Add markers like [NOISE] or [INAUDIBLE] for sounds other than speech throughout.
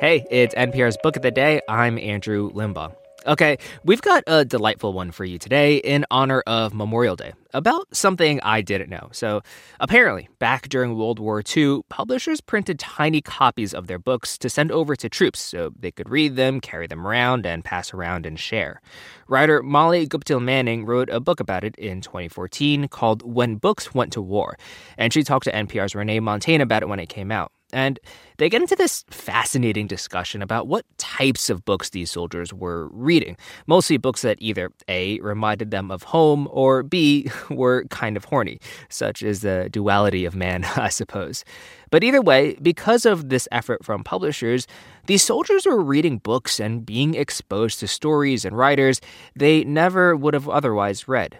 Hey, it's NPR's Book of the Day. I'm Andrew Limbong. Okay, we've got a delightful one for you today in honor of Memorial Day about something I didn't know. So, apparently, back during World War II, publishers printed tiny copies of their books to send over to troops so they could read them, carry them around, and pass around and share. Writer Molly Guptill Manning wrote a book about it in 2014 called When Books Went to War, and she talked to NPR's Renee Montagne about it when it came out. And they get into this fascinating discussion about what types of books these soldiers were reading. Mostly books that either A, reminded them of home, or B, [LAUGHS] were kind of horny, such as the duality of man, [LAUGHS] I suppose. But either way, because of this effort from publishers, these soldiers were reading books and being exposed to stories and writers they never would have otherwise read.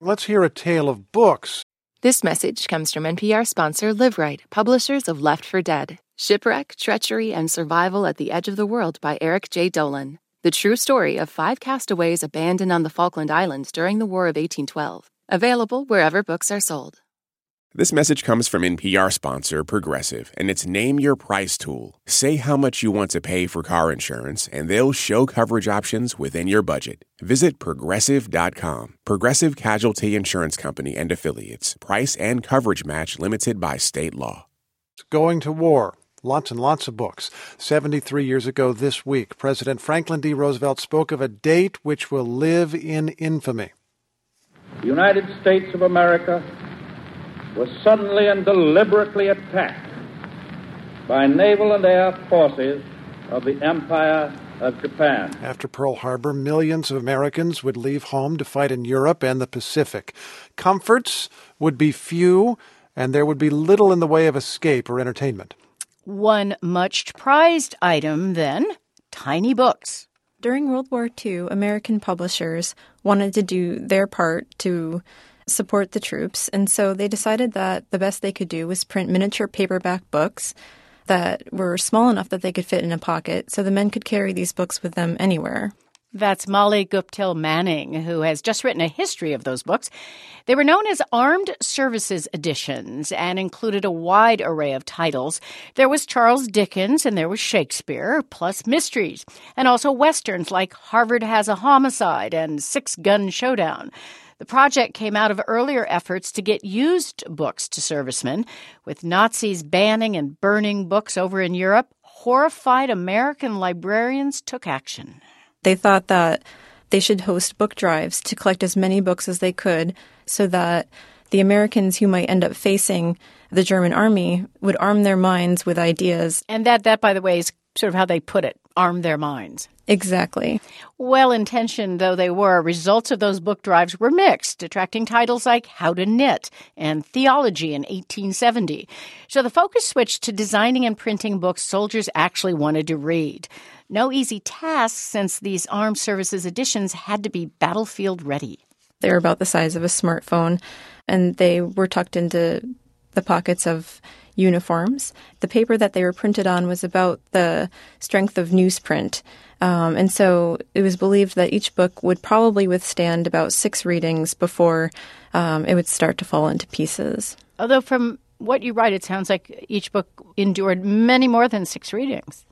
Let's hear a tale of books this message comes from NPR sponsor Liveright, publishers of Left for Dead Shipwreck, Treachery, and Survival at the Edge of the World by Eric J. Dolin. The true story of five castaways abandoned on the Falkland Islands during the War of 1812. Available wherever books are sold. This message comes from NPR sponsor Progressive, and it's Name Your Price tool. Say how much you want to pay for car insurance, and they'll show coverage options within your budget. Visit progressive.com. Progressive Casualty Insurance Company and Affiliates. Price and coverage match limited by state law. Going to war. Lots and lots of books. 73 years ago this week, President Franklin D. Roosevelt spoke of a date which will live in infamy. The United States of America was suddenly and deliberately attacked by naval and air forces of the Empire of Japan. After Pearl Harbor, millions of Americans would leave home to fight in Europe and the Pacific. Comforts would be few, and there would be little in the way of escape or entertainment. One much prized item, then tiny books. During World War II, American publishers wanted to do their part to support the troops. And so they decided that the best they could do was print miniature paperback books that were small enough that they could fit in a pocket so the men could carry these books with them anywhere. That's Molly Guptill Manning, who has just written a history of those books. They were known as Armed Services editions and included a wide array of titles. There was Charles Dickens and there was Shakespeare, plus mysteries, and also westerns like Harvard Has a Homicide and Six Gun Showdown. The project came out of earlier efforts to get used books to servicemen. With Nazis banning and burning books over in Europe, horrified American librarians took action. They thought that they should host book drives to collect as many books as they could so that the Americans who might end up facing the German army would arm their minds with ideas. And that, that by the way, is sort of how they put it arm their minds. Exactly. Well intentioned though they were, results of those book drives were mixed, attracting titles like How to Knit and Theology in 1870. So the focus switched to designing and printing books soldiers actually wanted to read. No easy task since these armed services editions had to be battlefield ready. They were about the size of a smartphone and they were tucked into the pockets of uniforms. The paper that they were printed on was about the strength of newsprint. Um, and so it was believed that each book would probably withstand about six readings before um, it would start to fall into pieces. Although, from what you write, it sounds like each book endured many more than six readings.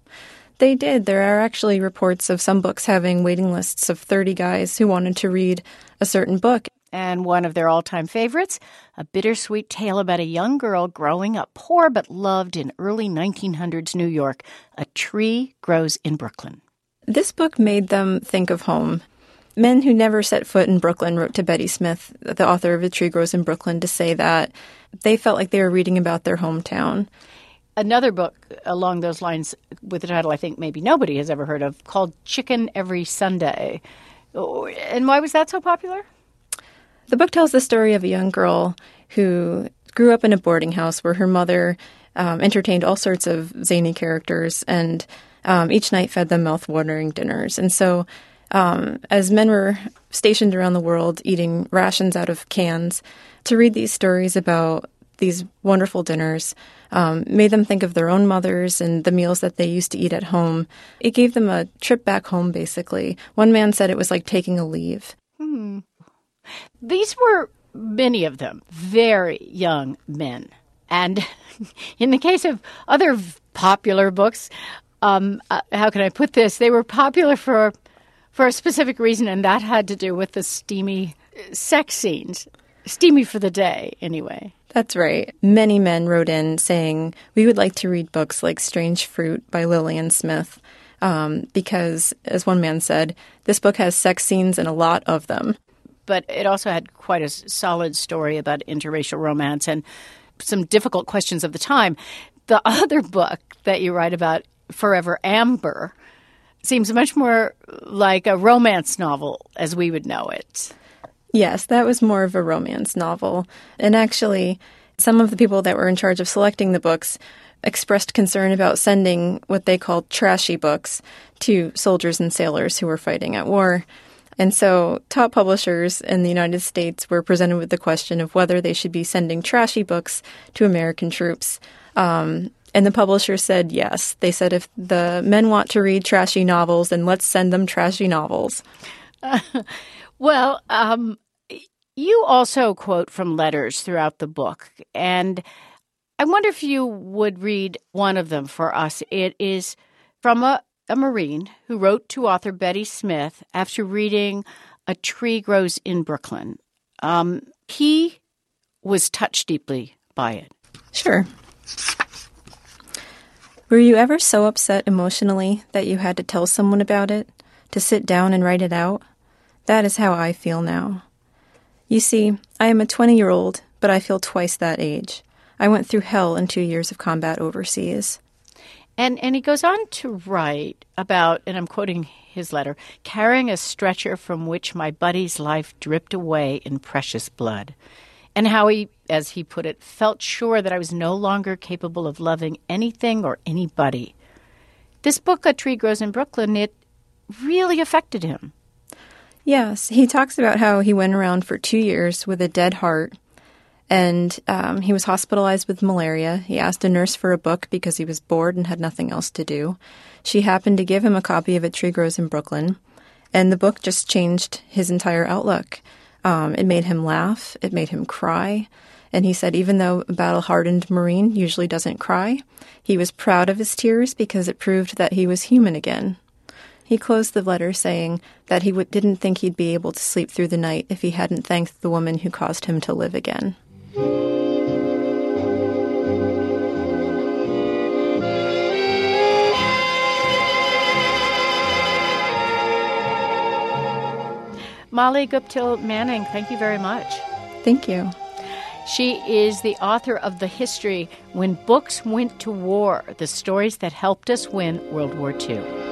They did. There are actually reports of some books having waiting lists of 30 guys who wanted to read a certain book and one of their all time favorites, a bittersweet tale about a young girl growing up poor but loved in early 1900s New York. A tree grows in Brooklyn. This book made them think of home. Men who never set foot in Brooklyn wrote to Betty Smith, the author of A Tree Grows in Brooklyn, to say that they felt like they were reading about their hometown. Another book along those lines, with a title I think maybe nobody has ever heard of, called Chicken Every Sunday. Oh, and why was that so popular? The book tells the story of a young girl who grew up in a boarding house where her mother um, entertained all sorts of zany characters and um, each night fed them mouth-watering dinners. And so, um, as men were stationed around the world eating rations out of cans, to read these stories about these wonderful dinners um, made them think of their own mothers and the meals that they used to eat at home. It gave them a trip back home, basically. One man said it was like taking a leave. Hmm. These were many of them very young men. And [LAUGHS] in the case of other popular books, um, uh, how can I put this? They were popular for for a specific reason, and that had to do with the steamy sex scenes. Steamy for the day, anyway. That's right. Many men wrote in saying, We would like to read books like Strange Fruit by Lillian Smith, um, because, as one man said, this book has sex scenes and a lot of them. But it also had quite a solid story about interracial romance and some difficult questions of the time. The [LAUGHS] other book that you write about, Forever Amber, seems much more like a romance novel as we would know it. Yes, that was more of a romance novel. And actually, some of the people that were in charge of selecting the books expressed concern about sending what they called trashy books to soldiers and sailors who were fighting at war. And so, top publishers in the United States were presented with the question of whether they should be sending trashy books to American troops. Um, and the publisher said yes. They said if the men want to read trashy novels, then let's send them trashy novels. Uh, [LAUGHS] well, um, you also quote from letters throughout the book, and I wonder if you would read one of them for us. It is from a, a Marine who wrote to author Betty Smith after reading A Tree Grows in Brooklyn. Um, he was touched deeply by it. Sure. Were you ever so upset emotionally that you had to tell someone about it? To sit down and write it out? That is how I feel now. You see, I am a 20 year old, but I feel twice that age. I went through hell in two years of combat overseas. And, and he goes on to write about, and I'm quoting his letter, carrying a stretcher from which my buddy's life dripped away in precious blood. And how he, as he put it, felt sure that I was no longer capable of loving anything or anybody. This book, A Tree Grows in Brooklyn, it really affected him. Yes, he talks about how he went around for two years with a dead heart and um, he was hospitalized with malaria. He asked a nurse for a book because he was bored and had nothing else to do. She happened to give him a copy of A Tree Grows in Brooklyn, and the book just changed his entire outlook. Um, it made him laugh, it made him cry. And he said, even though a battle hardened Marine usually doesn't cry, he was proud of his tears because it proved that he was human again. He closed the letter saying that he w- didn't think he'd be able to sleep through the night if he hadn't thanked the woman who caused him to live again. Molly Guptill Manning, thank you very much. Thank you. She is the author of The History When Books Went to War The Stories That Helped Us Win World War II.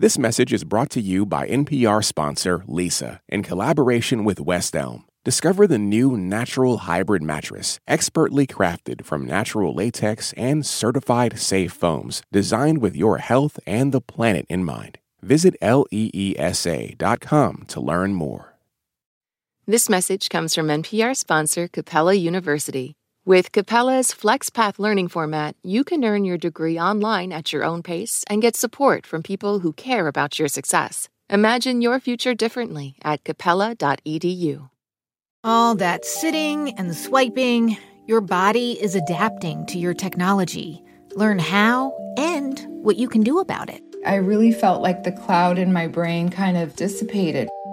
This message is brought to you by NPR sponsor Leesa in collaboration with West Elm. Discover the new natural hybrid mattress, expertly crafted from natural latex and certified safe foams, designed with your health and the planet in mind. Visit leesa.com to learn more. This message comes from NPR sponsor Capella University. With Capella's FlexPath learning format, you can earn your degree online at your own pace and get support from people who care about your success. Imagine your future differently at capella.edu. All that sitting and swiping, your body is adapting to your technology. Learn how and what you can do about it. I really felt like the cloud in my brain kind of dissipated.